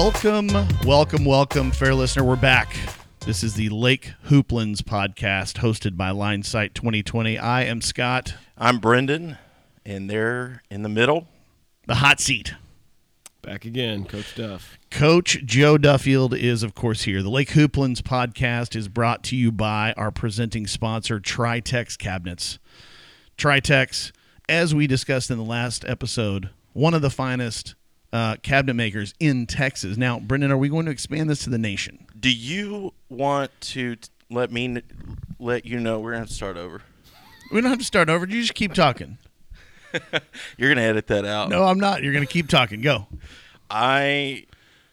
Welcome, welcome, welcome, fair listener. We're back. This is the Lake Hooplands podcast hosted by Linesight 2020. I am Scott, I'm Brendan, and there in the middle, the hot seat. Back again, Coach Duff. Coach Joe Duffield is, of course, here. The Lake Hooplands podcast is brought to you by our presenting sponsor, Tri-Tex Cabinets. Tri-Tex, as we discussed in the last episode, one of the finest uh, cabinet makers in Texas. Now, Brendan, are we going to expand this to the nation? do you want to t- let me kn- let you know we're gonna have to start over? We don't have to start over. You just keep talking. You're gonna edit that out. No, I'm not. You're going to keep talking. Go. I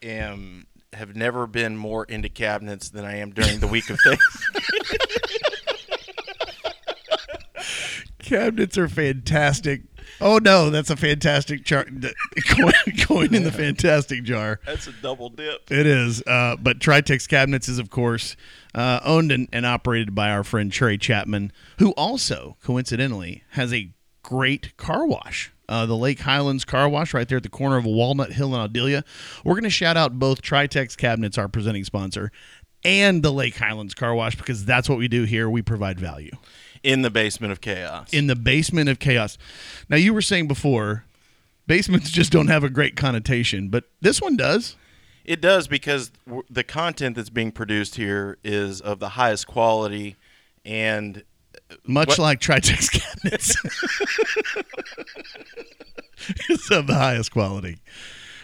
am have never been more into cabinets than I am during the week of things. Cabinets are fantastic. Oh no, that's a fantastic chart. Coin, coin in the fantastic jar. That's a double dip. It is. Uh, but Tri-Tex Cabinets is, of course, uh, owned and, and operated by our friend Trey Chapman, who also, coincidentally, has a great car wash. Uh, the Lake Highlands Car Wash, right there at the corner of Walnut Hill and Audelia. We're going to shout out both Tri-Tex Cabinets, our presenting sponsor, and the Lake Highlands Car Wash because that's what we do here. We provide value In the basement of chaos. in the basement of chaos. Now, you were saying before, basements just don't have a great connotation, but this one does. It does because the content that's being produced here is of the highest quality, and Much What- like Tri-Tex cabinets. it's of the highest quality.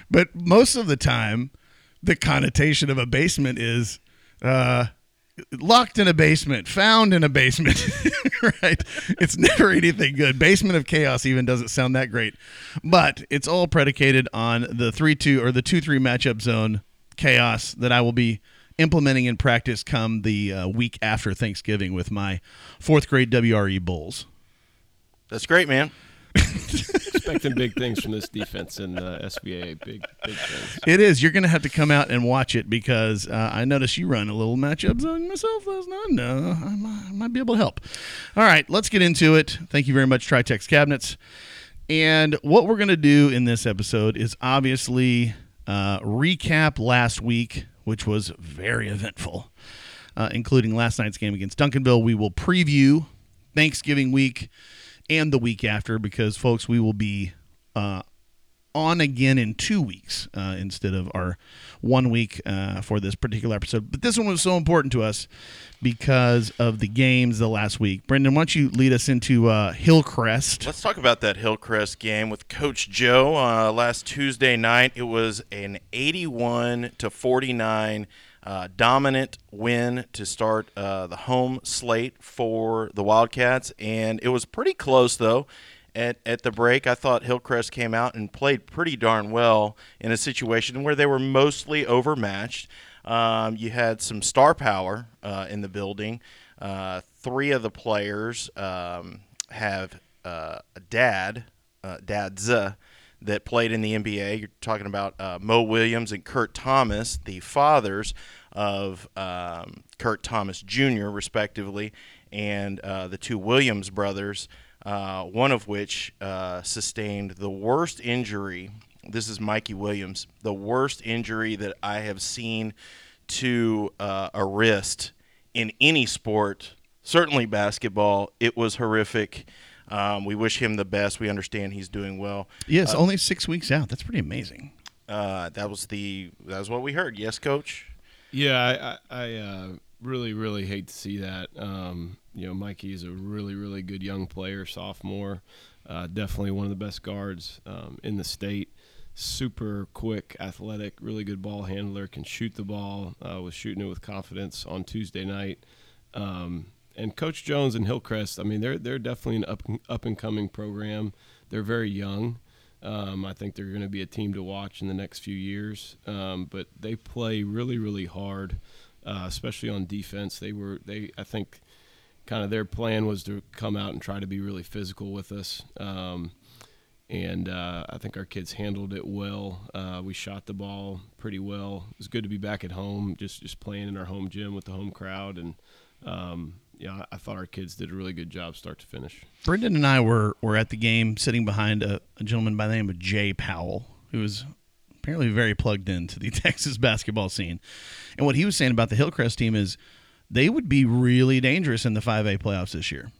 But most of the time, the connotation of a basement is uh, locked in a basement, found in a basement, right? It's never anything good. Basement of Chaos even doesn't sound that great. But it's all predicated on the 3 2 or the 2 3 matchup zone chaos that I will be implementing in practice come the uh, week after Thanksgiving with my fourth grade WRE Bulls. that's great, man. Expecting big things from this defense in uh, SBA. Big, big things. It is. You're going to have to come out and watch it because uh, I noticed you run a little matchup zone myself last night. No, I might, I might be able to help. All right, let's get into it. Thank you very much, Tri-Tex Cabinets. And what we're going to do in this episode is obviously uh, recap last week, which was very eventful, uh, including last night's game against Duncanville. We will preview Thanksgiving week and the week after because, folks, we will be uh, on again in two weeks uh, instead of our one week uh, for this particular episode. But this one was so important to us because of the games the last week. Brendan, why don't you lead us into uh, Hillcrest? Let's talk about that Hillcrest game with Coach Joe uh, last Tuesday night. It was an 81 to 49 uh, dominant win to start uh, the home slate for the Wildcats, and it was pretty close though. At, at the break, I thought Hillcrest came out and played pretty darn well in a situation where they were mostly overmatched. Um, you had some star power uh, in the building. Uh, three of the players um, have uh, a dad, uh, dads, uh, that played in the NBA. You're talking about uh, Mo Williams and Kurt Thomas, the fathers of um, Kurt Thomas Jr., respectively, and uh, the two Williams brothers, uh, one of which uh, sustained the worst injury. This is Mikey Williams, the worst injury that I have seen to uh, a wrist in any sport, certainly basketball. It was horrific. Um, we wish him the best. We understand he's doing well. Yes, only six weeks out. That's pretty amazing. Uh, that was the that was what we heard. Yes, coach. Yeah, I, I, I uh, really, really hate to see that. Um, you know, Mikey is a really, really good young player, sophomore. Uh, definitely one of the best guards um, in the state. Super quick, athletic, really good ball handler. Can shoot the ball. Uh, was shooting it with confidence on Tuesday night. Um, and Coach Jones and Hillcrest, I mean, they're they're definitely an up up and coming program. They're very young. Um, I think they're going to be a team to watch in the next few years. Um, but they play really, really hard, uh, especially on defense. They were they I think kind of their plan was to come out and try to be really physical with us. Um, and uh, I think our kids handled it well. Uh, we shot the ball pretty well. It was good to be back at home, just just playing in our home gym with the home crowd, and um, yeah, I, thought our kids did a really good job, start to finish. Brendan and I were, were at the game sitting behind a, a gentleman by the name of Jay Powell, who was apparently very plugged into the Texas basketball scene. And what he was saying about the Hillcrest team is they would be really dangerous in the 5A playoffs this year.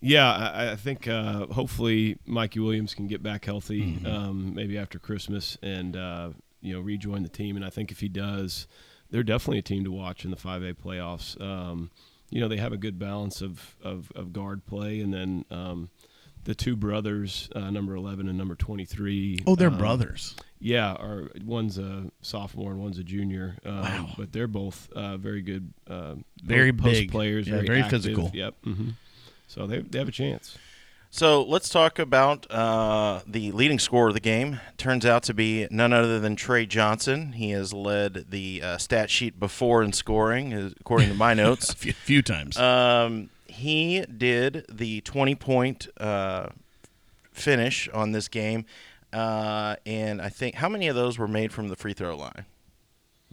Yeah, I, I think uh, hopefully Mikey Williams can get back healthy, mm-hmm. um, maybe after Christmas, and uh, you know rejoin the team. And I think if he does, they're definitely a team to watch in the 5A playoffs. Um, you know, they have a good balance of, of, of guard play, and then um, the two brothers, uh, number 11 and number 23. Oh, they're um, brothers. Yeah, are one's a sophomore and one's a junior. Um, wow. But they're both uh, very good, uh, very post big players, yeah, very, very physical. Yep. Mm-hmm. So they, they have a chance. So let's talk about uh, the leading scorer of the game. Turns out to be none other than Trey Johnson. He has led the uh, stat sheet before in scoring, according to my notes. a few, few times. Um, he did the 20 point uh, finish on this game. Uh, and I think, how many of those were made from the free throw line?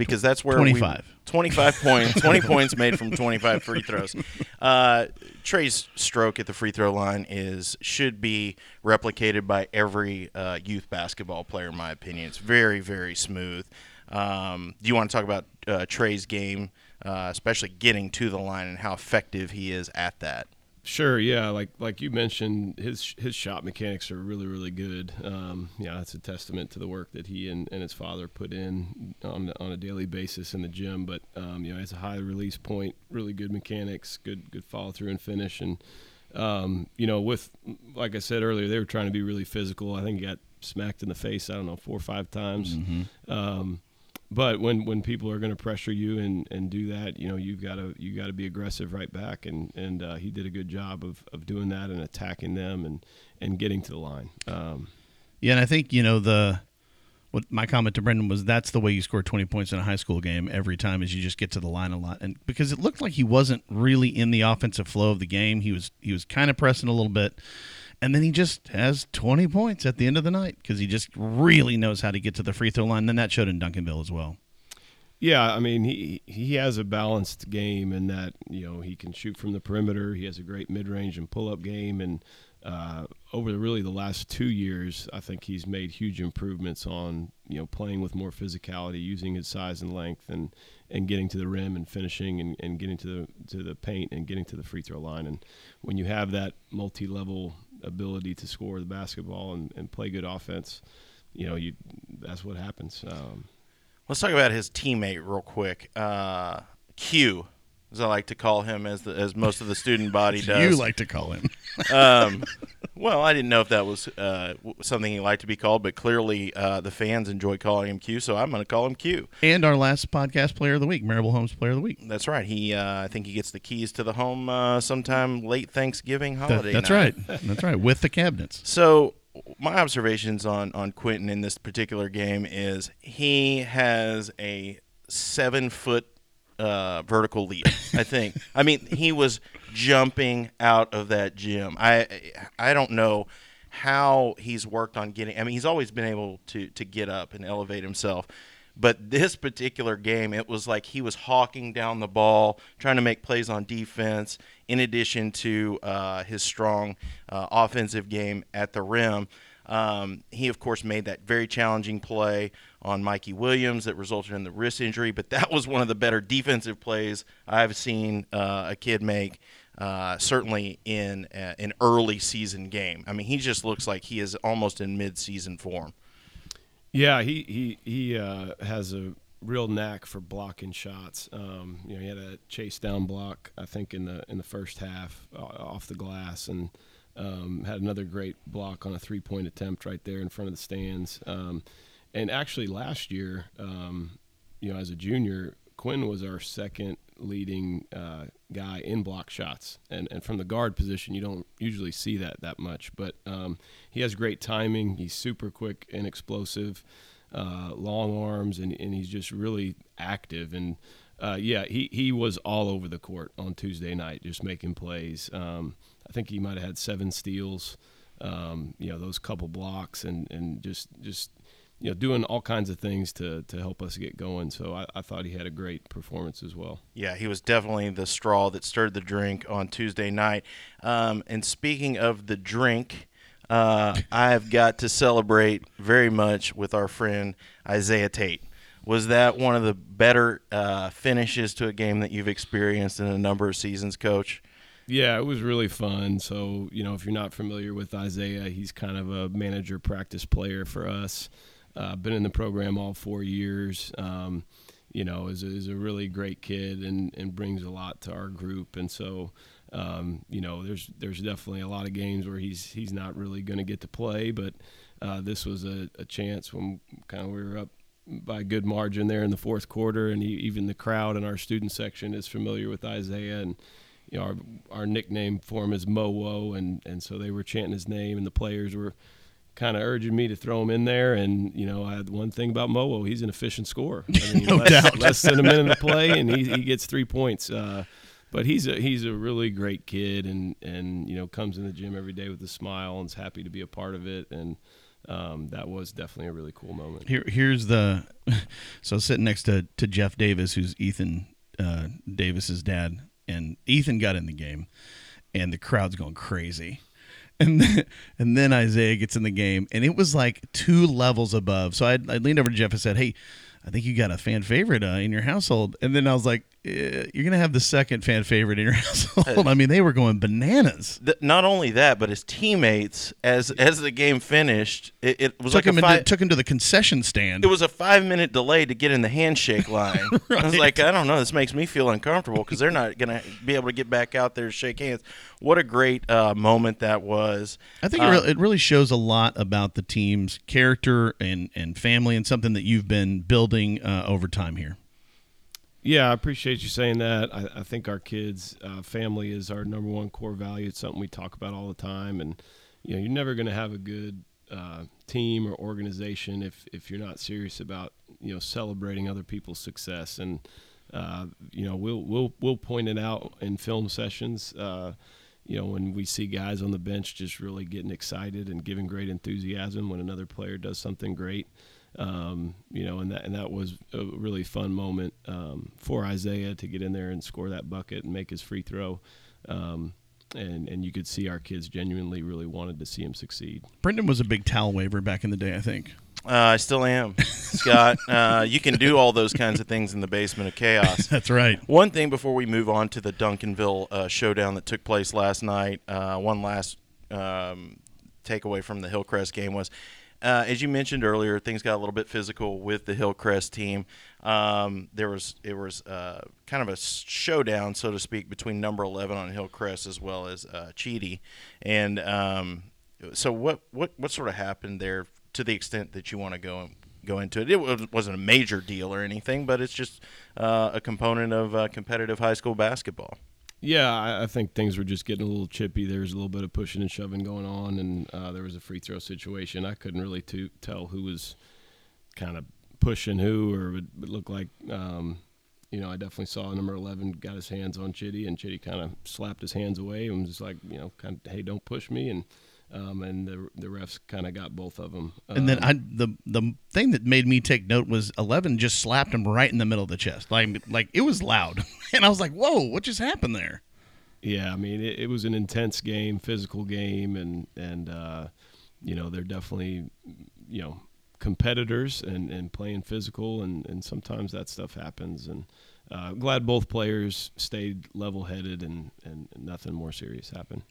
Because that's where 25. We, 25 points, 20 points made from 25 free throws. Uh, Trey's stroke at the free throw line is should be replicated by every uh, youth basketball player, in my opinion. It's very, very smooth. Um, do you want to talk about uh, Trey's game, uh, especially getting to the line and how effective he is at that? Sure, yeah, like like you mentioned, his his shot mechanics are really really good. Um, yeah, that's a testament to the work that he and, and his father put in on on a daily basis in the gym. But um, you know, has a high release point, really good mechanics, good good follow through and finish, and um, you know, with like I said earlier, they were trying to be really physical. I think he got smacked in the face. I don't know four or five times. Mm-hmm. Um, but when when people are going to pressure you and, and do that, you know you've got to you got to be aggressive right back, and and uh, he did a good job of, of doing that and attacking them and and getting to the line. Um, yeah, and I think you know the what my comment to Brendan was that's the way you score 20 points in a high school game every time is you just get to the line a lot. And because it looked like he wasn't really in the offensive flow of the game he was he was kind of pressing a little bit and then he just has 20 points at the end of the night because he just really knows how to get to the free throw line. Then that showed in Duncanville as well. Yeah, I mean he he has a balanced game in that you know he can shoot from the perimeter. He has a great mid range and pull up game, and uh, over the, really the last two years, I think he's made huge improvements on you know playing with more physicality, using his size and length, and and getting to the rim and finishing and, and getting to the to the paint and getting to the free throw line. And when you have that multi level ability to score the basketball and, and play good offense, you know, you that's what happens. Um, Let's talk about his teammate real quick. Uh, Q, as I like to call him, as the, as most of the student body does. You like to call him. um, well, I didn't know if that was uh, something he liked to be called, but clearly uh, the fans enjoy calling him Q, so I'm going to call him Q. And our last podcast player of the week, Marable Homes Player of the Week. That's right. He, uh, I think he gets the keys to the home uh, sometime late Thanksgiving holiday. That, that's night. right. That's right. With the cabinets. So my observations on on Quentin in this particular game is he has a seven foot uh, vertical leap. I think. I mean, he was jumping out of that gym. I I don't know how he's worked on getting. I mean, he's always been able to to get up and elevate himself. But this particular game, it was like he was hawking down the ball, trying to make plays on defense, in addition to uh, his strong uh, offensive game at the rim. Um, he, of course, made that very challenging play on Mikey Williams that resulted in the wrist injury, but that was one of the better defensive plays I've seen uh, a kid make. Uh, certainly in uh, an early season game. I mean, he just looks like he is almost in mid-season form. Yeah, he he he uh, has a real knack for blocking shots. Um, you know, he had a chase down block, I think, in the in the first half off the glass, and um, had another great block on a three point attempt right there in front of the stands. Um, and actually, last year, um, you know, as a junior, Quinn was our second leading uh, guy in block shots, and and from the guard position, you don't usually see that that much. But um, he has great timing. He's super quick and explosive, uh, long arms, and, and he's just really active. And uh, yeah, he he was all over the court on Tuesday night, just making plays. Um, I think he might have had seven steals. Um, you know, those couple blocks and, and just just you know doing all kinds of things to to help us get going. So I, I thought he had a great performance as well. Yeah, he was definitely the straw that stirred the drink on Tuesday night. Um, and speaking of the drink. uh, I've got to celebrate very much with our friend Isaiah Tate. Was that one of the better uh, finishes to a game that you've experienced in a number of seasons, Coach? Yeah, it was really fun. So, you know, if you're not familiar with Isaiah, he's kind of a manager practice player for us. Uh, been in the program all four years. Um, you know, is a, is a really great kid and, and brings a lot to our group. And so, um, you know, there's there's definitely a lot of games where he's he's not really going to get to play, but uh, this was a, a chance when kind of we were up by a good margin there in the fourth quarter, and he, even the crowd in our student section is familiar with Isaiah and you know, our, our nickname for him is Mowo, and, and so they were chanting his name, and the players were kind of urging me to throw him in there. And you know, I had one thing about Mowo, he's an efficient scorer. I mean, no less, doubt. less than a minute to play, and he, he gets three points. Uh, but he's a he's a really great kid, and and you know comes in the gym every day with a smile and is happy to be a part of it. And um, that was definitely a really cool moment. Here, here's the so sitting next to to Jeff Davis, who's Ethan uh, Davis's dad and Ethan got in the game, and the crowd's going crazy. And then, and then Isaiah gets in the game, and it was like two levels above. So I, I leaned over to Jeff and said, "Hey, I think you got a fan favorite uh, in your household." And then I was like, "You're gonna have the second fan favorite in your household." I mean, they were going bananas. The, not only that, but his teammates, as as the game finished, it, it was took like him a five, into, took him to the concession stand. It was a five minute delay to get in the handshake line. right. I was like, I don't know, this makes me feel uncomfortable because they're not gonna be able to get back out there to shake hands. What a great uh, moment that was. I think uh, it, really, it really shows a lot about the team's character and and family, and something that you've been building uh, over time here. Yeah, I appreciate you saying that. I, I think our kids' uh, family is our number one core value. It's something we talk about all the time, and you know, you're never going to have a good uh, team or organization if if you're not serious about you know celebrating other people's success. And uh, you know, we'll we'll we'll point it out in film sessions. Uh, you know, when we see guys on the bench just really getting excited and giving great enthusiasm when another player does something great. Um, you know, and that and that was a really fun moment um, for Isaiah to get in there and score that bucket and make his free throw. Um, and and you could see our kids genuinely really wanted to see him succeed. Brendan was a big towel waver back in the day, I think. Uh, I still am, Scott. Uh, you can do all those kinds of things in the basement of chaos. That's right. One thing before we move on to the Duncanville uh, showdown that took place last night. Uh, one last um, takeaway from the Hillcrest game was uh, as you mentioned earlier, things got a little bit physical with the Hillcrest team. Um, there was it was uh, kind of a showdown, so to speak, between number 11 on Hillcrest as well as uh. And um, so, what, what what sort of happened there? To the extent that you want to go go into it, it wasn't a major deal or anything, but it's just uh, a component of uh, competitive high school basketball. Yeah, I, I, think things were just getting a little chippy. There was a little bit of pushing and shoving going on, and uh, there was a free throw situation. I couldn't really to, tell who was kind of pushing who, or it, it looked like, um, you know, I definitely saw number 11 got his hands on Chitty, and Chitty kind of slapped his hands away and was just like, you know, kind of, hey, don't push me. And um, and the the refs kind of got both of them. Um, and then um, I the the thing that made me take note was Eleven just slapped him right in the middle of the chest, like like it was loud, and I was like, "Whoa, what just happened there?" Yeah, I mean, it, it was an intense game, physical game, and and uh, you know they're definitely you know competitors and, and playing physical, and, and sometimes that stuff happens. And uh, glad both players stayed level headed and, and nothing more serious happened.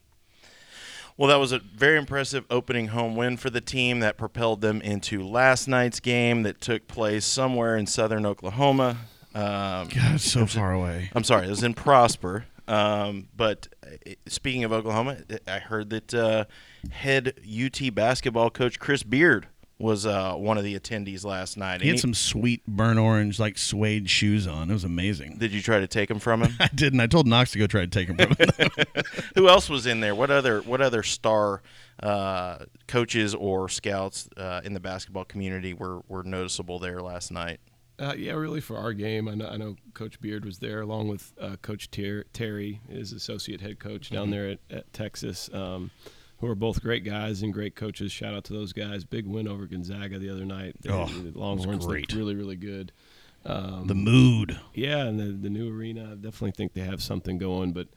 Well, that was a very impressive opening home win for the team that propelled them into last night's game that took place somewhere in southern Oklahoma. Um, God, so far away. I'm sorry, it was in Prosper. Um, but uh, speaking of Oklahoma, I heard that uh, head UT basketball coach Chris Beard was uh, one of the attendees last night. He had he, some sweet burnt orange, like suede shoes on. It was amazing. Did you try to take him from him? I didn't. I told Knox to go try to take him from him. Who else was in there? What other what other star uh, coaches or scouts uh, in the basketball community were were noticeable there last night? Uh, yeah, really for our game, I know, I know Coach Beard was there along with uh, Coach Ter- Terry, his associate head coach down mm-hmm. there at, at Texas. Um, who are both great guys and great coaches. Shout out to those guys. Big win over Gonzaga the other night. oh, the Longhorns looked really, really good. Um, the mood. Yeah, and the, the new arena, I definitely think they have something going. But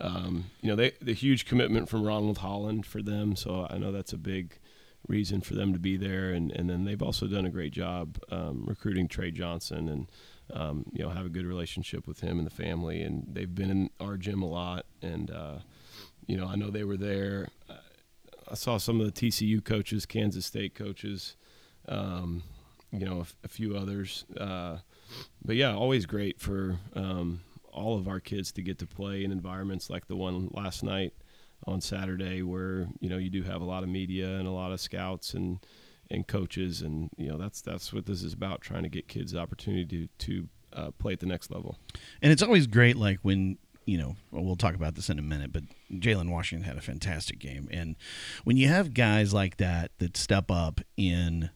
um, you know, they the huge commitment from Ronald Holland for them. So I know that's a big reason for them to be there. And, and then they've also done a great job um, recruiting Trey Johnson and, um, you know, have a good relationship with him and the family. And they've been in our gym a lot. And, uh, you know, I know they were there. I saw some of the TCU coaches, Kansas State coaches, um, you know, a, a few others. Uh, but yeah, always great for um, all of our kids to get to play in environments like the one last night on Saturday, where you know you do have a lot of media and a lot of scouts and and coaches, and you know that's that's what this is about, trying to get kids the opportunity to to uh, play at the next level. And it's always great, like when you know, well, talk about this in a minute, but Jalen Washington had a fantastic game. And when you have guys like that that step up in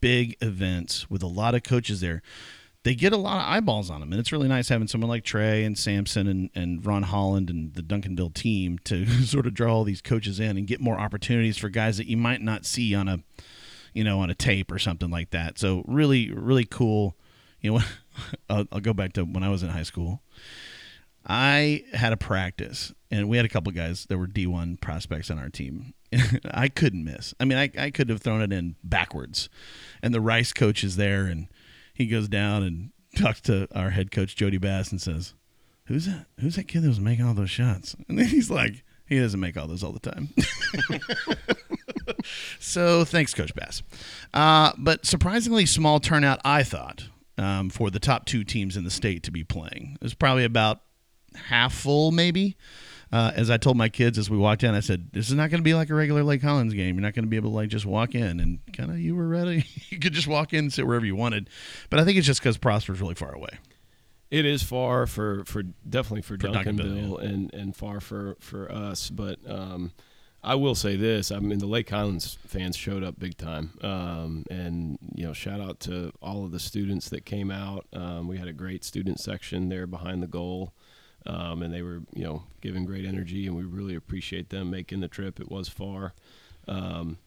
big events with a lot of coaches there, they get a lot of eyeballs on them. And it's really nice having someone like Trey and Samson and, and Ron Holland and the Duncanville team to sort of draw all these coaches in and get more opportunities for guys that you might not see on a, you know, on a tape or something like that. So really, really cool. You know, I'll, I'll go back to when I was in high school I had a practice, and we had a couple guys that were D1 prospects on our team. I couldn't miss. I mean, I, I could have thrown it in backwards. And the Rice coach is there, and he goes down and talks to our head coach, Jody Bass, and says, Who's that? Who's that kid that was making all those shots? And then he's like, He doesn't make all those all the time. so thanks, Coach Bass. Uh, but surprisingly small turnout, I thought, um, for the top two teams in the state to be playing. It was probably about half full, maybe. Uh, as I told my kids as we walked in, I said, "This is not going to be like a regular Lake Highlands game. You're not going to be able to like just walk in and kind of you were ready. you could just walk in and sit wherever you wanted." But I think it's just because Prosper's really far away. It is far for, for definitely for, for Duncanville, yeah. and, and far for, for us. But um, I will say this: I mean, the Lake Highlands fans showed up big time, um, and you know, shout out to all of the students that came out. Um, we had a great student section there behind the goal um, and they were you know giving great energy, and we really appreciate them making the trip. It was far. Um,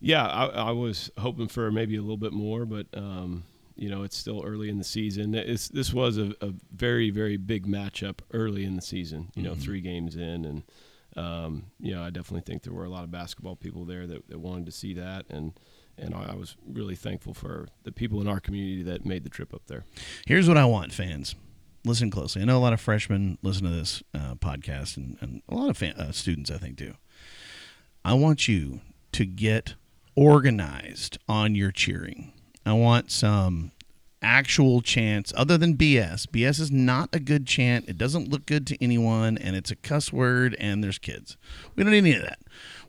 yeah, I, I, was hoping for maybe a little bit more, but um, you know it's still early in the season. It's, this was a, a, very very big matchup early in the season. You know, mm-hmm. three games in, and um, you know I definitely think there were a lot of basketball people there that, that wanted to see that, and and I was really thankful for the people in our community that made the trip up there. Here's what I want, fans listen closely. I know a lot of freshmen listen to this uh, podcast, and, and, a lot of fan, uh, students, I think, do. I want you to get organized on your cheering. I want some actual chants other than BS. BS is not a good chant. It doesn't look good to anyone, and it's a cuss word, and there's kids. We don't need any of that.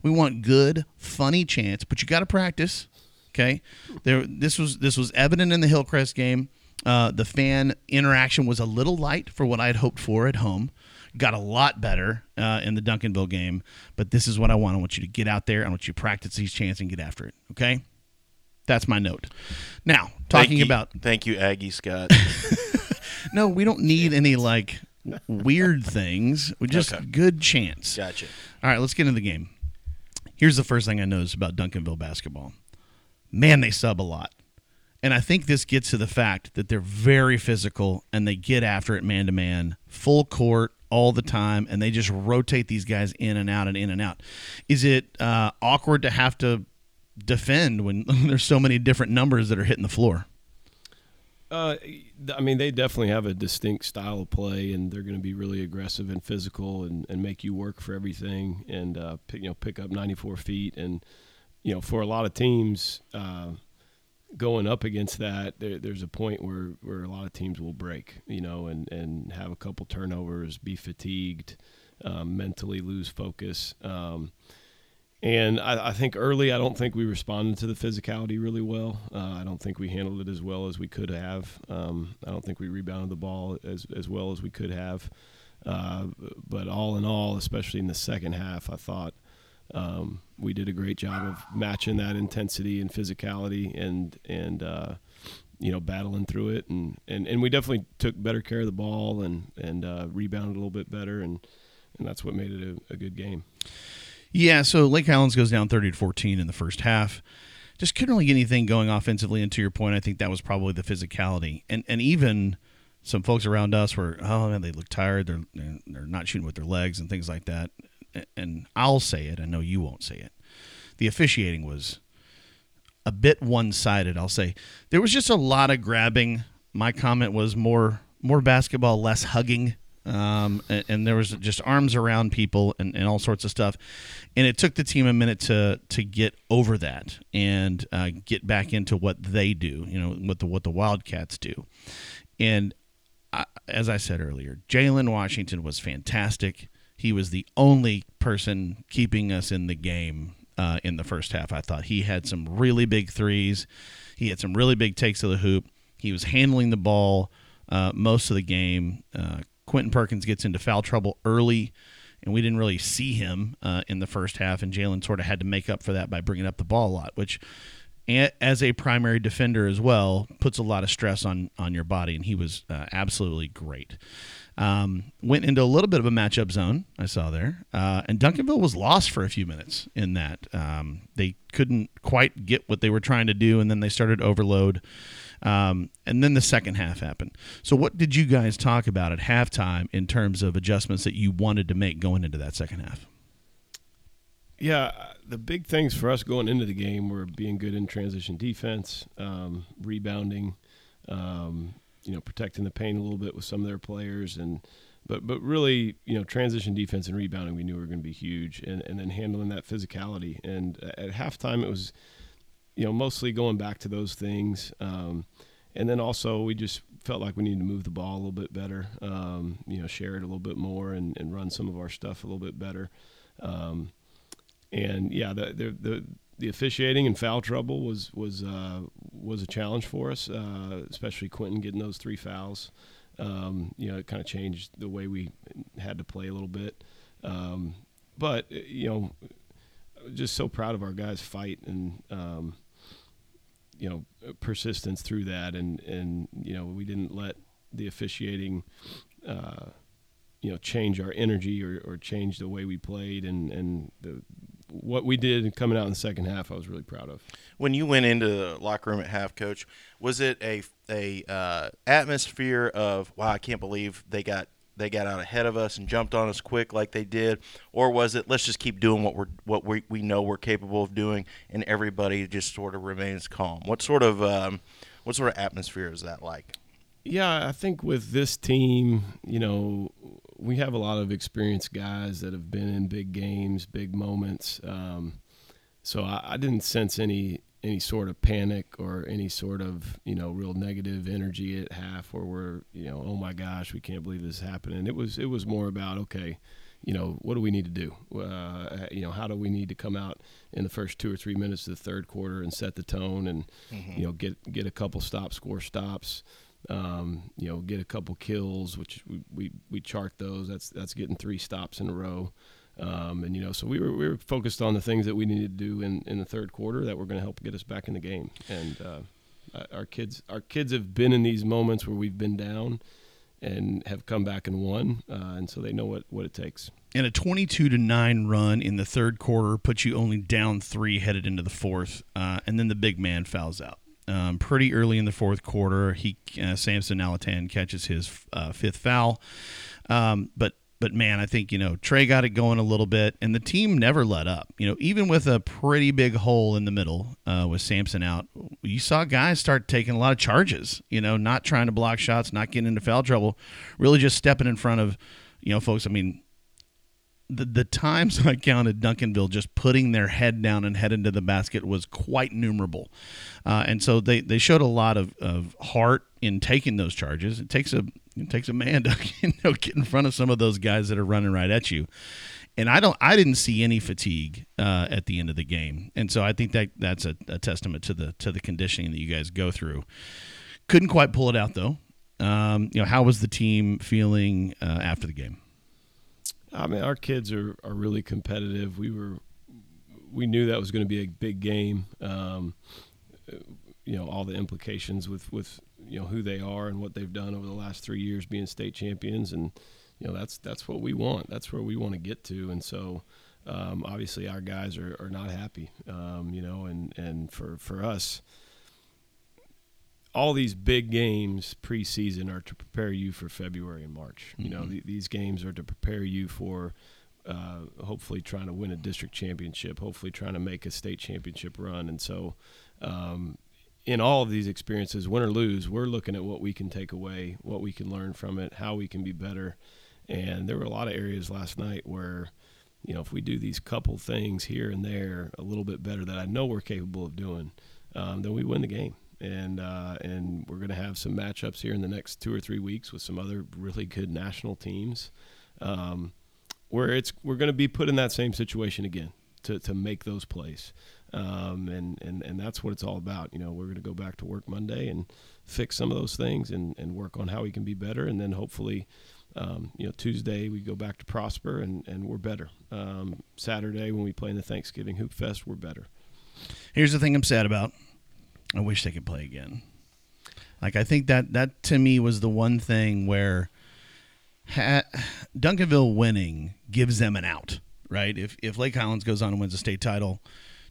We want good, funny chants, but you got to practice. Okay, there. This was this was evident in the Hillcrest game. Uh, the fan interaction was a little light for what I had hoped for at home. Got a lot better uh, in the Duncanville game, but this is what I want. I want you to get out there. I want you to practice these chants and get after it. Okay, that's my note. Now talking thank you, about thank you, Aggie Scott. no, we don't need any like weird things. We just okay. good chants. Gotcha. All right, let's get into the game. Here's the first thing I noticed about Duncanville basketball. Man, they sub a lot. And I think this gets to the fact that they're very physical and they get after it man to man, full court all the time, and they just rotate these guys in and out and in and out. Is it uh, awkward to have to defend when there's so many different numbers that are hitting the floor? Uh, I mean, they definitely have a distinct style of play, and they're going to be really aggressive and physical, and, and make you work for everything, and uh, pick, you know pick up 94 feet, and you know for a lot of teams, uh, going up against that, there, there's a point where, where a lot of teams will break, you know, and, and have a couple turnovers, be fatigued, um, mentally lose focus. Um, and I, I, think early, I don't think we responded to the physicality really well. Uh, I don't think we handled it as well as we could have. Um, I don't think we rebounded the ball as, as well as we could have. Uh, but all in all, especially in the second half, I thought – um, we did a great job of matching that intensity and physicality and and uh, you know battling through it and, and and we definitely took better care of the ball and and uh, rebounded a little bit better and and that's what made it a, a good game. Yeah, so Lake Highlands goes down thirty to fourteen in the first half. Just couldn't really get anything going offensively. And to your point, I think that was probably the physicality and and even some folks around us were, oh man, they look tired. They're they're not shooting with their legs and things like that. And I'll say it. I know you won't say it. The officiating was a bit one-sided. I'll say there was just a lot of grabbing. My comment was more more basketball, less hugging. Um, and, and, there was just arms around people and, and, all sorts of stuff, and it took the team a minute to to get over that and uh, get back into what they do, you know, what the what the Wildcats do, and as I said earlier, Jalen Washington was fantastic. He was the only person keeping us in the game uh, in the first half. I thought he had some really big threes. He had some really big takes of the hoop. He was handling the ball uh, most of the game. Uh, Quentin Perkins gets into foul trouble early, and we didn't really see him uh, in the first half. And Jalen sort of had to make up for that by bringing up the ball a lot, which as a primary defender as well puts a lot of stress on on your body and he was uh, absolutely great um, went into a little bit of a matchup zone i saw there. Uh, and duncanville was lost for a few minutes in that um, they couldn't quite get what they were trying to do and then they started overload. Um, and then the second half happened. So what did you guys talk about at halftime in terms of adjustments that you wanted to make going into that second half? Yeah, the big things for us going into the game were being good in transition defense, um, rebounding, um, you know, protecting the paint a little bit with some of their players, and but but really, you know, transition defense and rebounding we knew were going to be huge, and and then handling that physicality. And at halftime, it was, you know, mostly going back to those things, um, and then also we just felt like we needed to move the ball a little bit better, um, you know, share it a little bit more, and, and run some of our stuff a little bit better. Um, and yeah, the the the, the officiating and foul trouble was was uh, was a challenge for us, uh, especially Quentin getting those three fouls. Um, you know, it kind of changed the way we had to play a little bit. Um, but you know, just so proud of our guys' fight and um, you know persistence through that, and and you know we didn't let the officiating. Uh, you know, change our energy or, or change the way we played, and and the what we did coming out in the second half, I was really proud of. When you went into the locker room at half, coach, was it a a uh, atmosphere of wow, I can't believe they got they got out ahead of us and jumped on us quick like they did, or was it let's just keep doing what we're what we we know we're capable of doing, and everybody just sort of remains calm? What sort of um, what sort of atmosphere is that like? Yeah, I think with this team, you know, we have a lot of experienced guys that have been in big games, big moments. Um, so I, I, didn't sense any any sort of panic or any sort of you know real negative energy at half where we're you know oh my gosh we can't believe this is happening. It was it was more about okay, you know what do we need to do? Uh, you know how do we need to come out in the first two or three minutes of the third quarter and set the tone and mm-hmm. you know get get a couple stops, score stops um, you know, get a couple kills, which we, we, we chart those. That's that's getting three stops in a row. Um, and you know, so we were we were focused on the things that we needed to do in, in the third quarter that were going to help get us back in the game. And uh, our kids our kids have been in these moments where we've been down and have come back and won, uh, and so they know what, what it takes. And a 22 to 9 run in the third quarter puts you only down three headed into the fourth, uh, and then the big man fouls out um, pretty early in the fourth quarter. He uh, Samson Aletan catches his uh, fifth foul, um, but but man, I think you know Trey got it going a little bit, and the team never let up. You know, even with a pretty big hole in the middle uh, with Samson out, you saw guys start taking a lot of charges. You know, not trying to block shots, not getting into foul trouble, really just stepping in front of you know folks. I mean, the, the times I counted Duncanville just putting their head down and head into the basket was quite numerable. Uh, and so they, they showed a lot of, of heart in taking those charges. It takes a it takes a man to you know, get in front of some of those guys that are running right at you. And I don't I didn't see any fatigue uh, at the end of the game. And so I think that that's a, a, testament to the to the conditioning that you guys go through. Couldn't quite pull it out though. Um, you know, how was the team feeling uh, after the game? I mean, our kids are, are really competitive. We were, we knew that was going to be a big game. Um, you know, all the implications with, with, you know, who they are and what they've done over the last three years being state champions. And, you know, that's, that's what we want. That's where we want to get to. And so, um, obviously our guys are, are not happy, um, you know, and, and for, for us, all these big games preseason are to prepare you for February and March. You know, Mhm. th- these games are to prepare you for uh, hopefully trying to win a district championship, hopefully trying to make a state championship run. And so, um, in all of these experiences, win or lose, we're looking at what we can take away, what we can learn from it, how we can be better. And there were a lot of areas last night where, you know, if we do these couple things here and there a little bit better that I know we're capable of doing, um, then we win the game. And uh, and we're going to have some matchups here in the next two or three weeks with some other really good national teams, um, where it's we're going to be put in that same situation again to, to make those plays, um, and and and that's what it's all about. You know, we're going to go back to work Monday and fix some of those things and and work on how we can be better, and then hopefully. Um, you know, Tuesday we go back to Prosper and, and we're better. Um, Saturday when we play in the Thanksgiving Hoop Fest, we're better. Here's the thing I'm sad about. I wish they could play again. Like I think that that to me was the one thing where ha- Duncanville winning gives them an out, right? If if Lake Highlands goes on and wins a state title,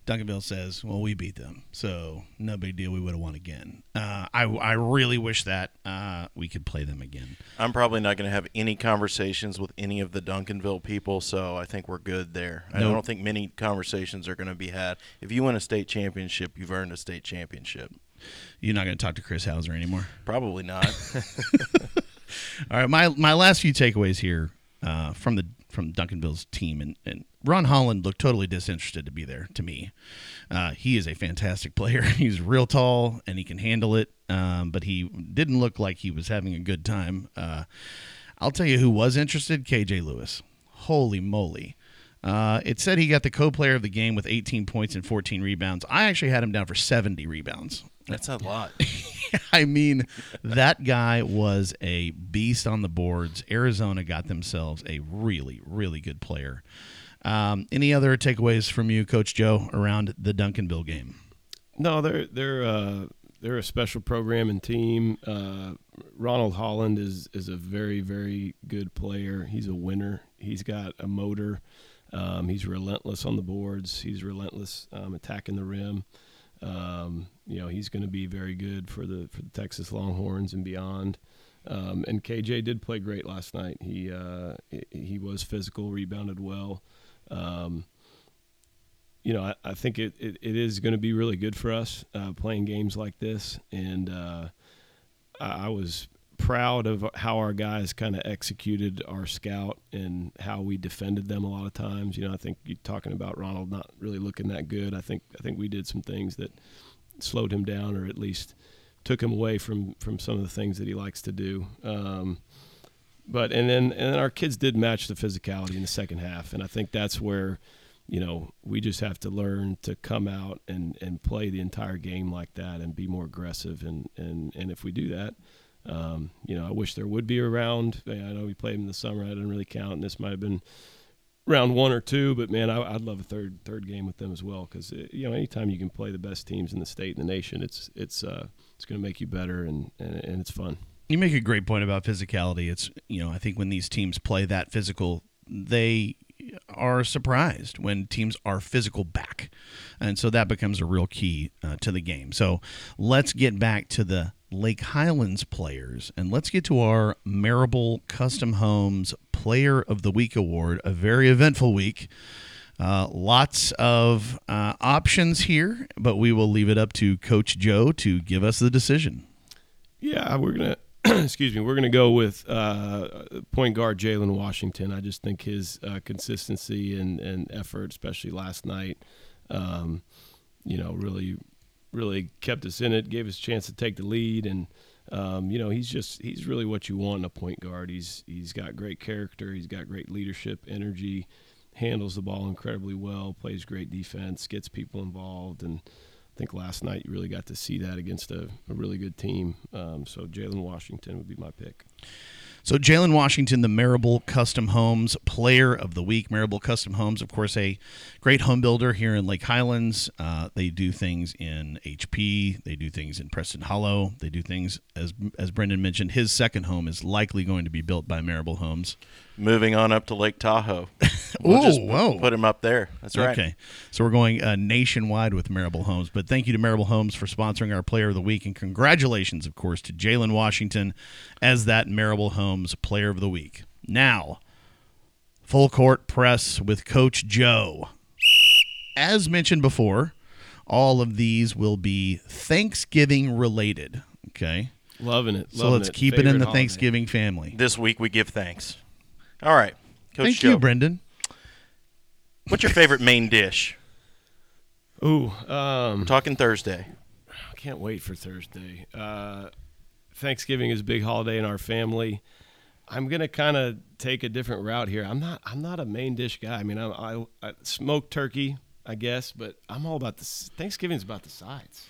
Duncanville says, "Well, we beat them, so no big deal. We would have won again." Uh, I I really wish that uh, we could play them again. I'm probably not going to have any conversations with any of the Duncanville people, so I think we're good there. I don't think many conversations are going to be had. If you win a state championship, you've earned a state championship. You're not going to talk to Chris Hauser anymore. Probably not. All right, my my last few takeaways here uh, from the from Duncanville's team and, and Ron Holland looked totally disinterested to be there. To me, uh, he is a fantastic player. He's real tall and he can handle it, um, but he didn't look like he was having a good time. Uh, I'll tell you who was interested: KJ Lewis. Holy moly! Uh, it said he got the co-player of the game with 18 points and 14 rebounds. I actually had him down for 70 rebounds. That's a lot. I mean, that guy was a beast on the boards. Arizona got themselves a really, really good player. Um, any other takeaways from you, Coach Joe, around the Duncanville game? No, they're they're uh, they're a special program and team. Uh, Ronald Holland is is a very very good player. He's a winner. He's got a motor. Um, he's relentless on the boards. He's relentless um, attacking the rim. Um, you know, he's going to be very good for the for the Texas Longhorns and beyond. Um, and KJ did play great last night. He uh, he- he was physical, rebounded well. Um, you know, I, I think it, it, it is going to be really good for us uh, playing games like this. And uh, I, I was proud of how our guys kind of executed our scout and how we defended them a lot of times. You know, I think you talking about Ronald not really looking that good. I think I think we did some things that slowed him down or at least took him away from from some of the things that he likes to do. Um, but and then and then our kids did match the physicality in the second half, and I think that's where you know we just have to learn to come out and and play the entire game like that and be more aggressive and and and if we do that. Um, you know, I wish there would be a round. I know we played in the summer. I didn't really count, and this might have been round one or two. But man, I, I'd love a third third game with them as well because you know anytime you can play the best teams in the state and the nation, it's it's uh, it's going to make you better and, and and it's fun. You make a great point about physicality. It's you know I think when these teams play that physical, they are surprised when teams are physical back, and so that becomes a real key uh, to the game. So let's get back to the Lake Highlands players, and let's get to our Marable Custom Homes Player of the Week award. A very eventful week. Uh, lots of uh, options here, but we will leave it up to Coach Joe to give us the decision. Yeah, we're gonna excuse me. We're gonna go with uh, point guard Jalen Washington. I just think his uh, consistency and, and effort, especially last night, um, you know, really really kept us in it. Gave us a chance to take the lead, and um, you know, he's just he's really what you want in a point guard. He's he's got great character. He's got great leadership, energy, handles the ball incredibly well, plays great defense, gets people involved, and I think last night you really got to see that against a, a really good team. Um, so Jalen Washington would be my pick. So Jalen Washington, the Marable Custom Homes Player of the Week. Marable Custom Homes, of course, a great home builder here in Lake Highlands. Uh, they do things in HP. They do things in Preston Hollow. They do things as as Brendan mentioned. His second home is likely going to be built by Marable Homes. Moving on up to Lake Tahoe. We'll just Ooh, whoa. Put him up there. That's right. Okay, so we're going uh, nationwide with Marable Homes. But thank you to Marable Homes for sponsoring our Player of the Week, and congratulations, of course, to Jalen Washington as that Marable Homes Player of the Week. Now, full court press with Coach Joe. As mentioned before, all of these will be Thanksgiving related. Okay, Loving it. so loving let's it. keep it in the holiday. Thanksgiving family. This week we give thanks. All right. Coach Thank Joe, you, Brendan. what's your favorite main dish? Ooh, um, Talking Thursday. I can't wait for Thursday. Uh, Thanksgiving is a big holiday in our family. I'm gonna kind of take a different route here. I'm not. I'm not a main dish guy. I mean, I, I, I smoked turkey, I guess, but I'm all about the Thanksgiving's about the sides.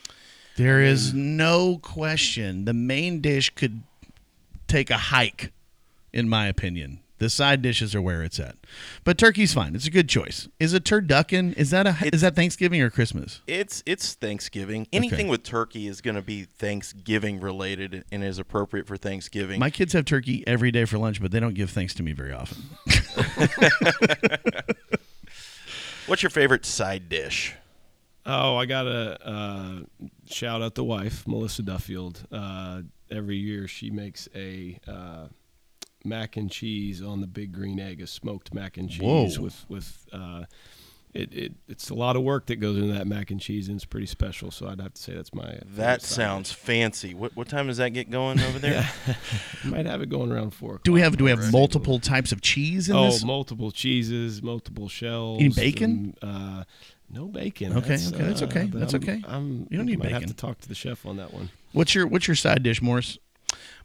There is no question. The main dish could take a hike, in my opinion. The side dishes are where it's at, but turkey's fine. It's a good choice. Is it turducken? Is that a is that Thanksgiving or Christmas? It's it's Thanksgiving. Anything with turkey is going to be Thanksgiving related and is appropriate for Thanksgiving. My kids have turkey every day for lunch, but they don't give thanks to me very often. What's your favorite side dish? Oh, I gotta uh, shout out the wife, Melissa Duffield. Uh, every year she makes a uh, mac and cheese on the big green egg, a smoked mac and cheese Whoa. with with. Uh, it, it it's a lot of work that goes into that mac and cheese, and it's pretty special. So I'd have to say that's my. That side sounds fancy. What what time does that get going over there? dish. Might have it going around four. Do we have do we have already. multiple types of cheese in Oh, this? Oh, multiple cheeses, multiple shells. Any bacon? um, uh, no bacon. Okay, okay, that's uh, okay, but that's I'm- okay. I'm, You don't need might have to talk to the chef on that one. What's your what's your side dish, Morris?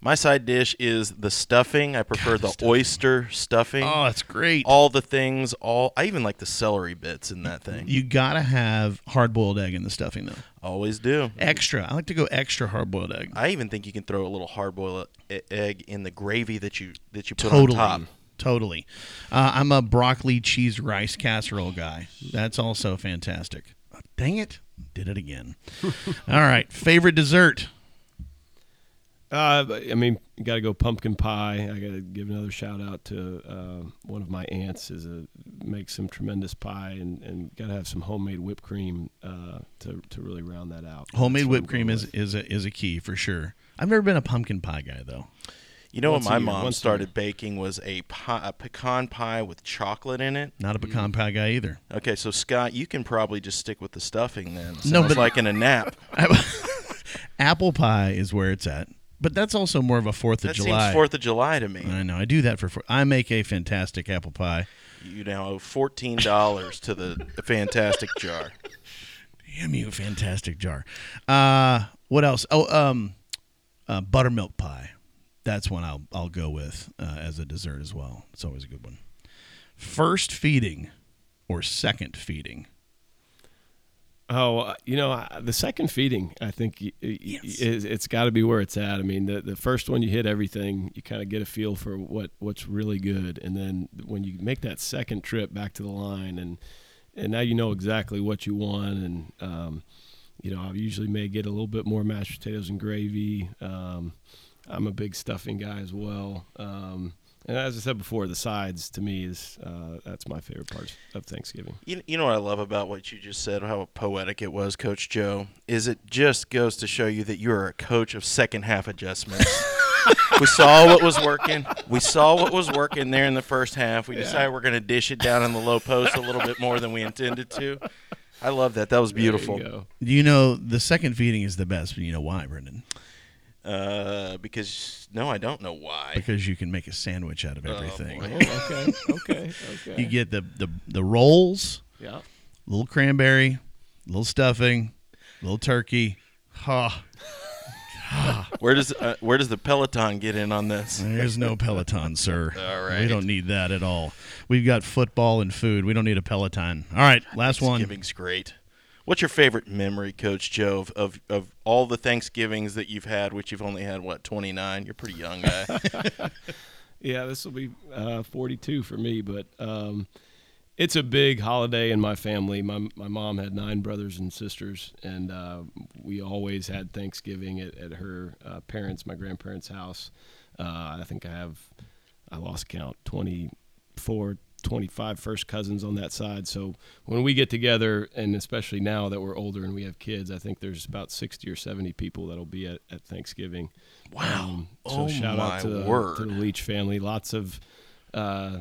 My side dish is the stuffing. I prefer God, the stuffing. oyster stuffing. Oh, that's great. all the things. All I even like the celery bits in that thing. You gotta have hard boiled egg in the stuffing though. Always do. Extra. I like to go extra hard boiled egg. I even think you can throw a little hard boiled egg in the gravy that you that you put totally on top. totally uh, i'm a broccoli cheese rice casserole guy that's also fantastic Uh, dang it did it again all right favorite dessert Uh, I mean, you got to go pumpkin pie. I got to give another shout out to uh, one of my aunts. Is a makes some tremendous pie, and, and got to have some homemade whipped cream uh, to to really round that out. homemade That's whipped cream is with. is a, is a key for sure i've never been a pumpkin pie guy though You know Once what my year, mom once a started baking was a, pie, a pecan pie with chocolate in it. not a pecan pie guy either Okay, so Scott, you can probably just stick with the stuffing then. Sounds No, but- like in a nap. apple pie is where it's at but that's also more of a fourth of That july seems Fourth of July to me. i know i do that for four- i make a fantastic apple pie You now owe fourteen dollars to the fantastic jar. Damn you, fantastic jar. Uh, what else? Oh, um, uh, buttermilk pie. That's one I'll I'll go with uh, as a dessert as well. It's always a good one. First feeding or second feeding? Oh, uh, you know, the second feeding, I think y- y- Yes. it's got to be where it's at. I mean, the the first one you hit everything, you kind of get a feel for what what's really good, and then when you make that second trip back to the line, and and now you know exactly what you want, and um, you know, I usually may get a little bit more mashed potatoes and gravy. Um, I'm a big stuffing guy as well. Um, and as I said before, the sides to me is uh, that's my favorite part of Thanksgiving. You, you know what I love about what you just said, how poetic it was, Coach Joe, is it just goes to show you that you are a coach of second half adjustments. we saw what was working. We saw what was working there in the first half. We decided we're going to dish it down in the low post a little bit more than we intended to. I love that. That was beautiful. You. You know the second feeding is the best, but you know why, Brendan? Uh, because no, I don't know why. Because you can make a sandwich out of everything. Oh, okay, okay, okay. you get the, the the rolls, yeah. little cranberry, little stuffing, little turkey. Ha! Where does uh, where does the Peloton get in on this? There's no Peloton, sir. All We don't need that at all. We've got football and food. We don't need a Peloton. All right, last one. Thanksgiving's great. What's your favorite memory, Coach Joe, of, of, of all the Thanksgivings that you've had, which you've only had, what, 29? You're a pretty young guy. Yeah, this will be uh, 42 for me, but um, it's a big holiday in my family. My my mom had nine brothers and sisters, and uh, we always had Thanksgiving at, at her uh, parents, my grandparents' house. Uh, I think I have I lost count 24, 25 first cousins on that side. So when we get together, and especially now that we're older and we have kids, I think there's about 60 or 70 people that'll be at, at Thanksgiving. Wow. Um, so Oh shout my out to the, word. to the Leach family. Lots of uh,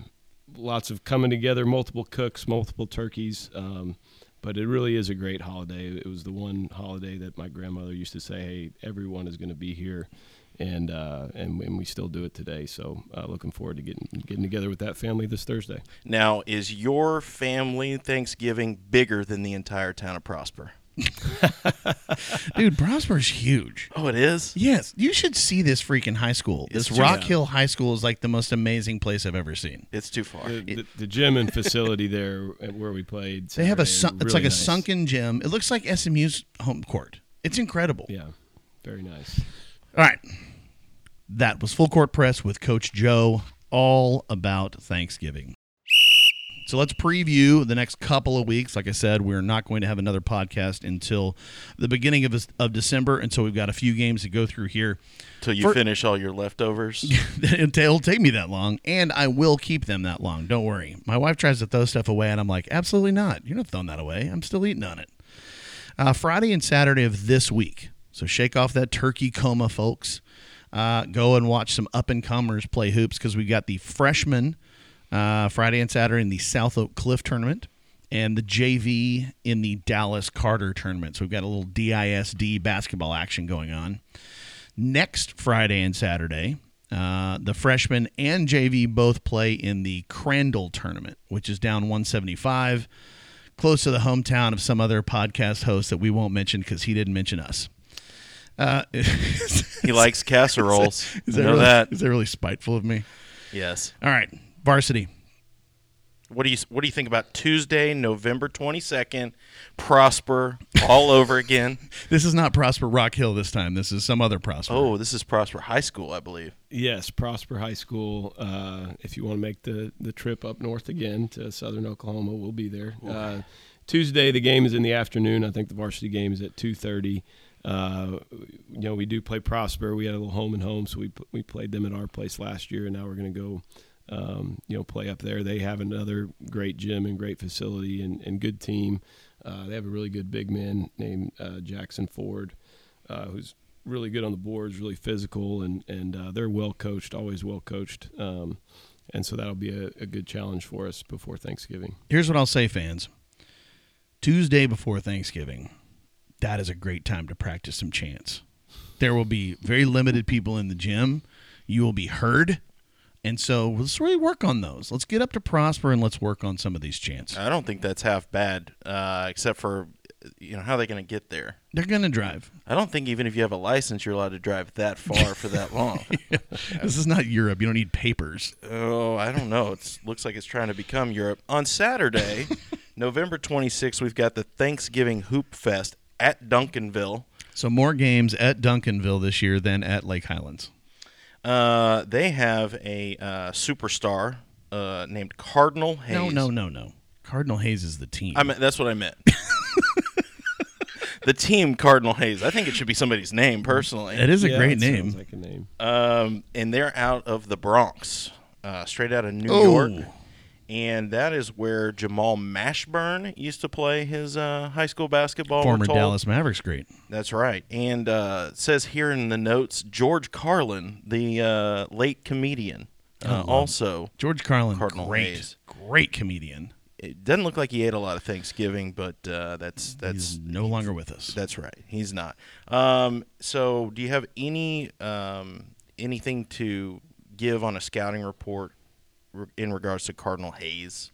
lots of coming together, multiple cooks, multiple turkeys. Um, but it really is a great holiday. It was the one holiday that my grandmother used to say, "Hey, everyone is going to be here," and uh, and, and we still do it today. So uh, looking forward to getting getting together with that family this Thursday. Now, is your family Thanksgiving bigger than the entire town of Prosper? Dude, Prosper's huge. Oh, it is. Yes, you should see this freaking high school. This Rock too- Hill High School is like the most amazing place I've ever seen. It's too far. The, the, the gym and facility there where we played. They have a Saturday, sun, it's really like a sunken gym. It looks like SMU's home court. It's incredible. Yeah, very nice. All right. That was Full Court Press with Coach Joe, all about Thanksgiving. So let's preview the next couple of weeks. Like I said, we're not going to have another podcast until the beginning of, of December. And so we've got a few games to go through here. Till you For- finish all your leftovers. It'll take me that long, and I will keep them that long. Don't worry. My wife tries to throw stuff away, and I'm like, absolutely not. You're not throwing that away. I'm still eating on it. Uh, Friday and Saturday of this week. So shake off that turkey coma, folks. Uh, go and watch some up and comers play hoops because we've got the freshmen uh, Friday and Saturday in the South Oak Cliff tournament and the JV in the Dallas Carter tournament. So we've got a little DISD basketball action going on next Friday and Saturday, uh, the freshmen and JV both play in the Crandall tournament, which is down 175, close to the hometown of some other podcast host that we won't mention because he didn't mention us. Uh, he likes casseroles. is I that know really, that. Is that really spiteful of me? Yes. All right, varsity. What do you What do you think about Tuesday, November twenty second? Prosper all over again. This is not Prosper Rock Hill this time. This is some other Prosper. Oh, this is Prosper High School, I believe. Yes, Prosper High School. Uh, if you want to make the, the trip up north again to southern Oklahoma, we'll be there. Uh, Tuesday, the game is in the afternoon. I think the varsity game is at two thirty. Uh, you know, we do play Prosper. We had a little home and home, so we we played them at our place last year, and now we're going to go. Um, you know, play up there. They have another great gym and great facility and, and good team. Uh, they have a really good big man named uh, Jackson Ford, uh, who's really good on the boards, really physical, and and uh, they're well coached, always well coached. Um, and so that'll be a, a good challenge for us before Thanksgiving. Here's what I'll say, fans. Tuesday before Thanksgiving, that is a great time to practice some chants. There will be very limited people in the gym. You will be heard. And so let's really work on those. Let's get up to Prosper and let's work on some of these chants. I don't think that's half bad, uh, except for you know how are they going to get there? They're going to drive. I don't think even if you have a license, you're allowed to drive that far for that long. This is not Europe. You don't need papers. Oh, I don't know. It looks like it's trying to become Europe. On Saturday, November 26th, we've got the Thanksgiving Hoop Fest at Duncanville. So more games at Duncanville this year than at Lake Highlands. Uh, they have a uh, superstar uh, named Cardinal Hayes. No, no, no, no. Cardinal Hayes is the team. I mean, that's what I meant. the team Cardinal Hayes. I think it should be somebody's name personally. it is a Yeah, great that name. Like a name. Um, and they're out of the Bronx, uh, straight out of New Oh. York. And that is where Jamal Mashburn used to play his uh, high school basketball. Former. Dallas Mavericks great. That's right. And uh, it says here in the notes, George Carlin, the uh, late comedian, uh, also. George Carlin, Cardinal great, Hayes. great comedian. It doesn't look like he ate a lot of Thanksgiving, but uh, that's that's He's no longer with us. That's right. He's not. Um, so, do you have any um, anything to give on a scouting report re- in regards to Cardinal Hayes?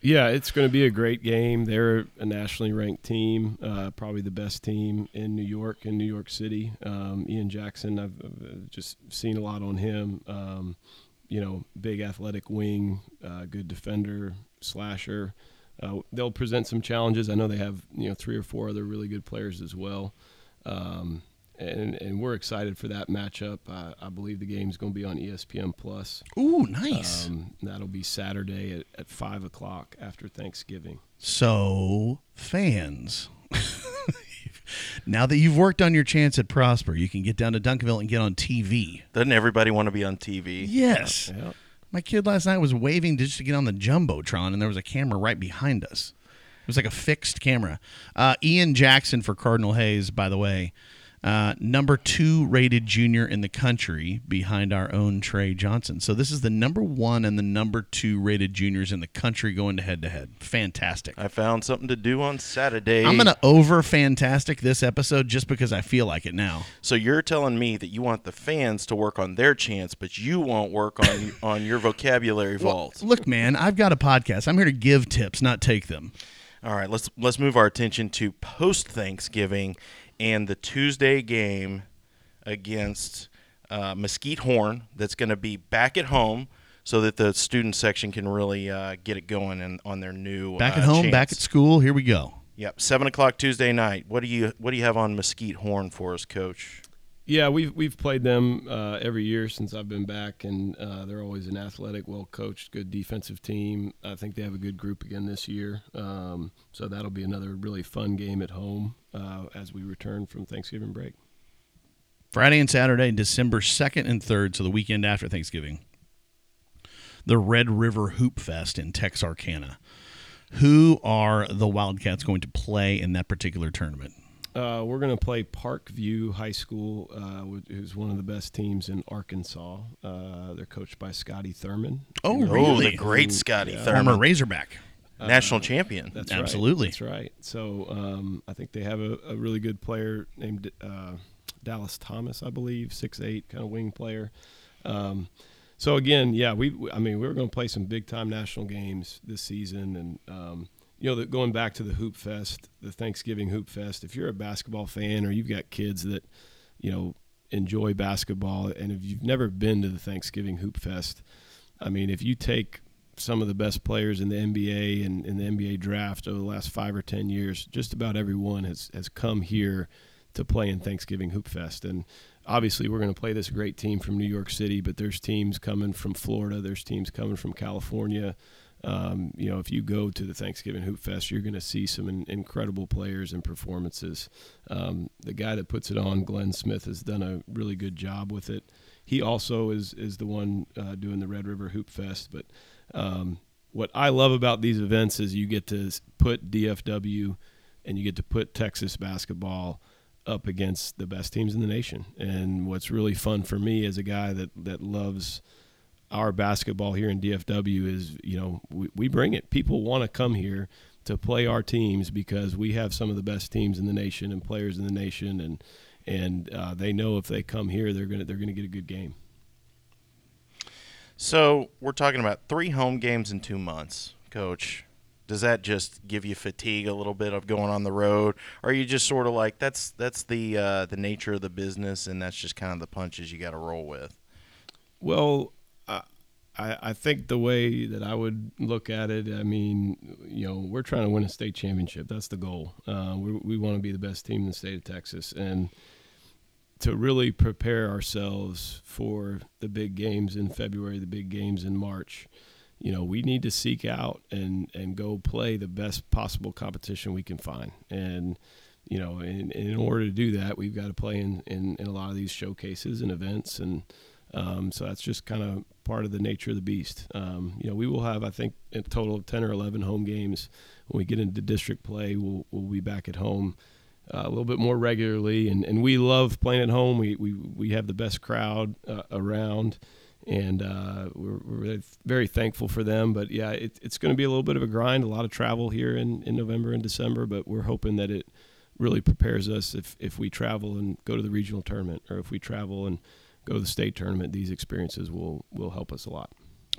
Yeah, it's going to be a great game. They're a nationally ranked team, uh, probably the best team in New York and New York City. Um, Ian Jackson, I've, I've just seen a lot on him. Um, you know, big athletic wing, uh, good defender, slasher. Uh, they'll present some challenges. I know they have you know three or four other really good players as well. Um, and, and we're excited for that matchup. I, I believe the game's going to be on ESPN Plus. Ooh, nice. Um, that'll be Saturday at, at five o'clock after Thanksgiving. so, fans, now that you've worked on your chance at Prosper, you can get down to Duncanville and get on TV. Doesn't everybody want to be on TV? Yes. Yeah. My kid last night was waving just to get on the jumbotron, and there was a camera right behind us. It was like a fixed camera. Uh, Ian Jackson for Cardinal Hayes, by the way, uh, number two rated junior in the country behind our own Trey Johnson. So this is the number one and the number two rated juniors in the country going to head to head. Fantastic. I found something to do on Saturday. I'm gonna over fantastic this episode just because I feel like it now. So you're telling me that you want the fans to work on their chance, but you won't work on on your vocabulary vault. Look, man, I've got a podcast. I'm here to give tips, not take them. All right, let's let's move our attention to post Thanksgiving and the Tuesday game against uh, Mesquite Horn. That's going to be back at home, so that the student section can really uh, get it going and on their new Back uh, at home, chants. back at school. Here we go. Yep, seven o'clock Tuesday night. What do you what do you have on Mesquite Horn for us, Coach? Yeah, we've we've played them uh, every year since I've been back, and uh, they're always an athletic, well coached, good defensive team. I think they have a good group again this year, um, so that'll be another really fun game at home uh, as we return from Thanksgiving break. Friday and Saturday, December 2nd and 3rd, so the weekend after Thanksgiving. The Red River Hoop Fest in Texarkana. Who are the Wildcats going to play in that particular tournament? Uh, we're going to play Parkview High School, uh, who's one of the best teams in Arkansas. Uh, they're coached by Scotty Thurman. Oh, Oh, really? the great Scotty Yeah. Former Thurman, Razorback. national champion. That's Absolutely. Right. That's right. So um, I think they have a, a really good player named uh, Dallas Thomas, I believe, six eight kind of wing player. Um, so again, yeah, we I mean we were going to play some big time national games this season, and um, you know the, going back to the Hoop Fest, the Thanksgiving Hoop Fest. If you're a basketball fan or you've got kids that you know enjoy basketball, and if you've never been to the Thanksgiving Hoop Fest, I mean if you take some of the best players in the NBA and in the NBA draft over the last five or ten years, just about everyone has has come here to play in Thanksgiving Hoop Fest. And obviously, we're going to play this great team from New York City, but there's teams coming from Florida, there's teams coming from California. Um, you know, if you go to the Thanksgiving Hoop Fest, you're going to see some in, incredible players and performances. Um, the guy that puts it on, Glenn Smith, has done a really good job with it. He also is is the one uh, doing the Red River Hoop Fest, but um, what I love about these events is you get to put DFW and you get to put Texas basketball up against the best teams in the nation. And what's really fun for me as a guy that that loves our basketball here in DFW is, you know, we, we bring it. People want to come here to play our teams because we have some of the best teams in the nation and players in the nation, and and uh, they know if they come here, they're gonna they're gonna get a good game. So we're talking about three home games in two months, Coach. Does that just give you fatigue a little bit of going on the road, or are you just sort of like that's that's the uh, the nature of the business, and that's just kind of the punches you got to roll with? Well, I, I think the way that I would look at it, I mean, you know, we're trying to win a state championship. That's the goal. Uh, we we want to be the best team in the state of Texas, and to really prepare ourselves for the big games in February, the big games in March. You know, we need to seek out and and go play the best possible competition we can find, and you know, in in order to do that, we've got to play in in, in a lot of these showcases and events and. Um, so that's just kind of part of the nature of the beast. Um, you know, we will have, I think, a total of 10 or 11 home games. When we get into district play, we'll, we'll be back at home uh, a little bit more regularly. And, and we love playing at home. We, we, we have the best crowd uh, around, and uh, we're, we're very- thankful for them. But yeah, it, it's going to be a little bit of a grind, a lot of travel here in, in November and December, but we're hoping that it really prepares us if, if we travel and go to the regional tournament or if we travel and go to the state tournament, these experiences will will help us a lot.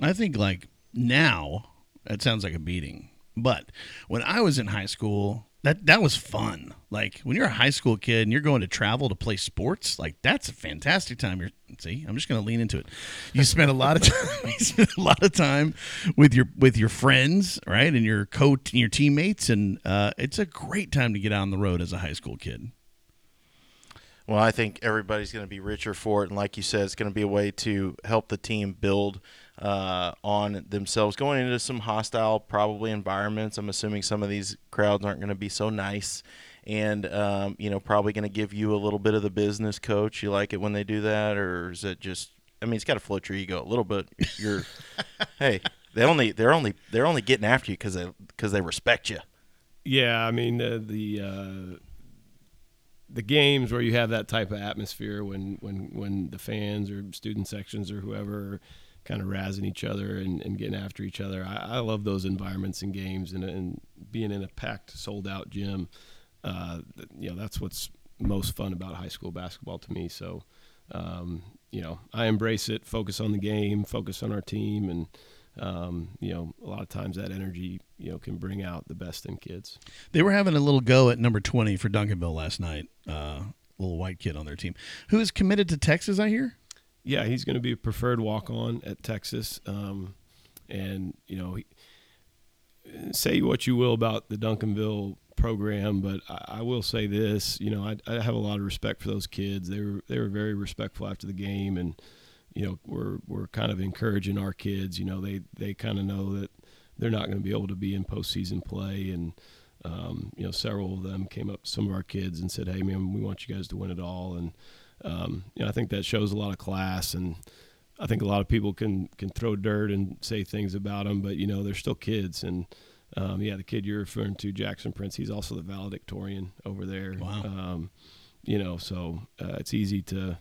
I think like now that sounds like a beating, but when I was in high school, that that was fun. Like when you're a high school kid and you're going to travel to play sports, like that's a fantastic time. You're see, I'm just going to lean into it. You spend a lot of time, you spend a lot of time with your with your friends, right, and your coach and your teammates, and uh, it's a great time to get out on the road as a high school kid. Well, I think everybody's going to be richer for it, and like you said, it's going to be a way to help the team build uh, on themselves going into some hostile, probably environments. I'm assuming some of these crowds aren't going to be so nice, and um, you know, probably going to give you a little bit of the business coach. You like it when they do that, or is it just I mean, it's got to float your ego a little bit. You're, hey, they only they're only they're only getting after you because they because they respect you. Yeah, I mean the the uh, the games where you have that type of atmosphere when when when the fans or student sections or whoever kind of razzing each other and, and getting after each other. I, I love those environments and games and, and being in a packed, sold out gym. Uh, you know, that's what's most fun about high school basketball to me. So, um, you know, I embrace it, focus on the game, focus on our team, and um, you know, a lot of times that energy, you know, can bring out the best in kids. They were having a little go at number 20 for Duncanville last night. Uh, little white kid on their team who is committed to Texas, I hear. Yeah, he's going to be a preferred walk on at Texas. Um, and, you know, he, say what you will about the Duncanville program, but I, I, will say this: you know, I, I, have a lot of respect for those kids. They were they were very respectful after the game, and you know, we're we're kind of encouraging our kids. You know, they they kind of know that they're not going to be able to be in postseason play, and um, you know, several of them came up to some of our kids and said, "Hey, man, we want you guys to win it all." And um, you know, I think that shows a lot of class and. I think a lot of people can can throw dirt and say things about them, but you know they're still kids, and um, yeah, the kid you're referring to, Jackson Prince, he's also the valedictorian over there. Wow. Um, you know, so uh, it's easy to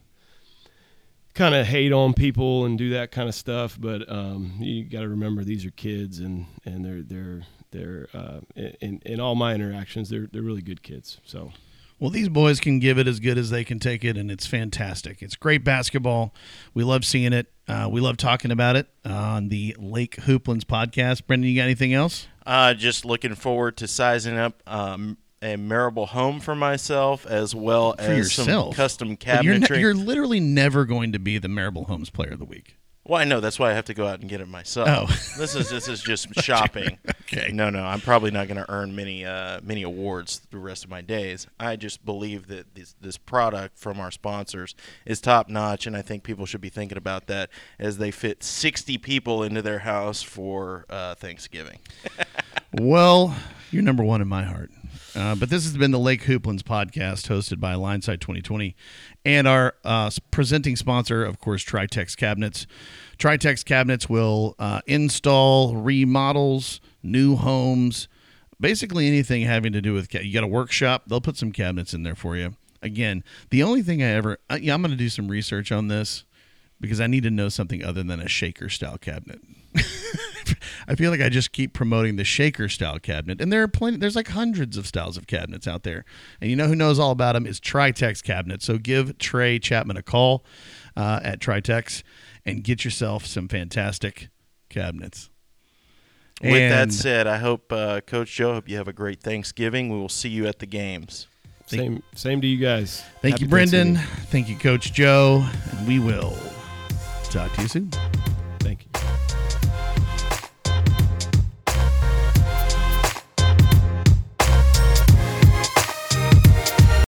kind of hate on people and do that kind of stuff, but um, you got to remember these are kids, and and they're they're they're uh, in in all my interactions, they're they're really good kids. So. Well, these boys can give it as good as they can take it, and it's fantastic. It's great basketball. We love seeing it. Uh, we love talking about it on the Lake Hooplands podcast. Brendan, you got anything else? Uh, just looking forward to sizing up um, a Marable home for myself, as well for as yourself. some custom But You're, cabinetry. ne- you're literally never going to be the Marable Homes Player of the Week. well, I know that's why I have to go out and get it myself. Oh. this is this is just shopping. Okay. No, no, I'm probably not going to earn many uh, many awards the rest of my days. I just believe that this this product from our sponsors is top notch, and I think people should be thinking about that as they fit 60 people into their house for uh, Thanksgiving. Well, you're number one in my heart. Uh, but this has been the Lake Hooplands podcast hosted by Lineside 2020 and our uh, presenting sponsor, of course, Tri-Tex Cabinets. Tri-Tex Cabinets will uh, install remodels, new homes, basically anything having to do with ca- you got a workshop, they'll put some cabinets in there for you. Again, the only thing I ever, uh, yeah, I'm going to do some research on this because I need to know something other than a shaker style cabinet. I feel like I just keep promoting the shaker style cabinet, and there are plenty. There's like hundreds of styles of cabinets out there, and you know who knows all about them is Tri-Tex Cabinets. So give Trey Chapman a call uh, at Tri-Tex and get yourself some fantastic cabinets. With that said, I hope uh, Coach Joe, hope you have a great Thanksgiving. We will see you at the games. Same same to you guys. Thank Happy you, Brendan. Thank you, Coach Joe, and we will talk to you soon.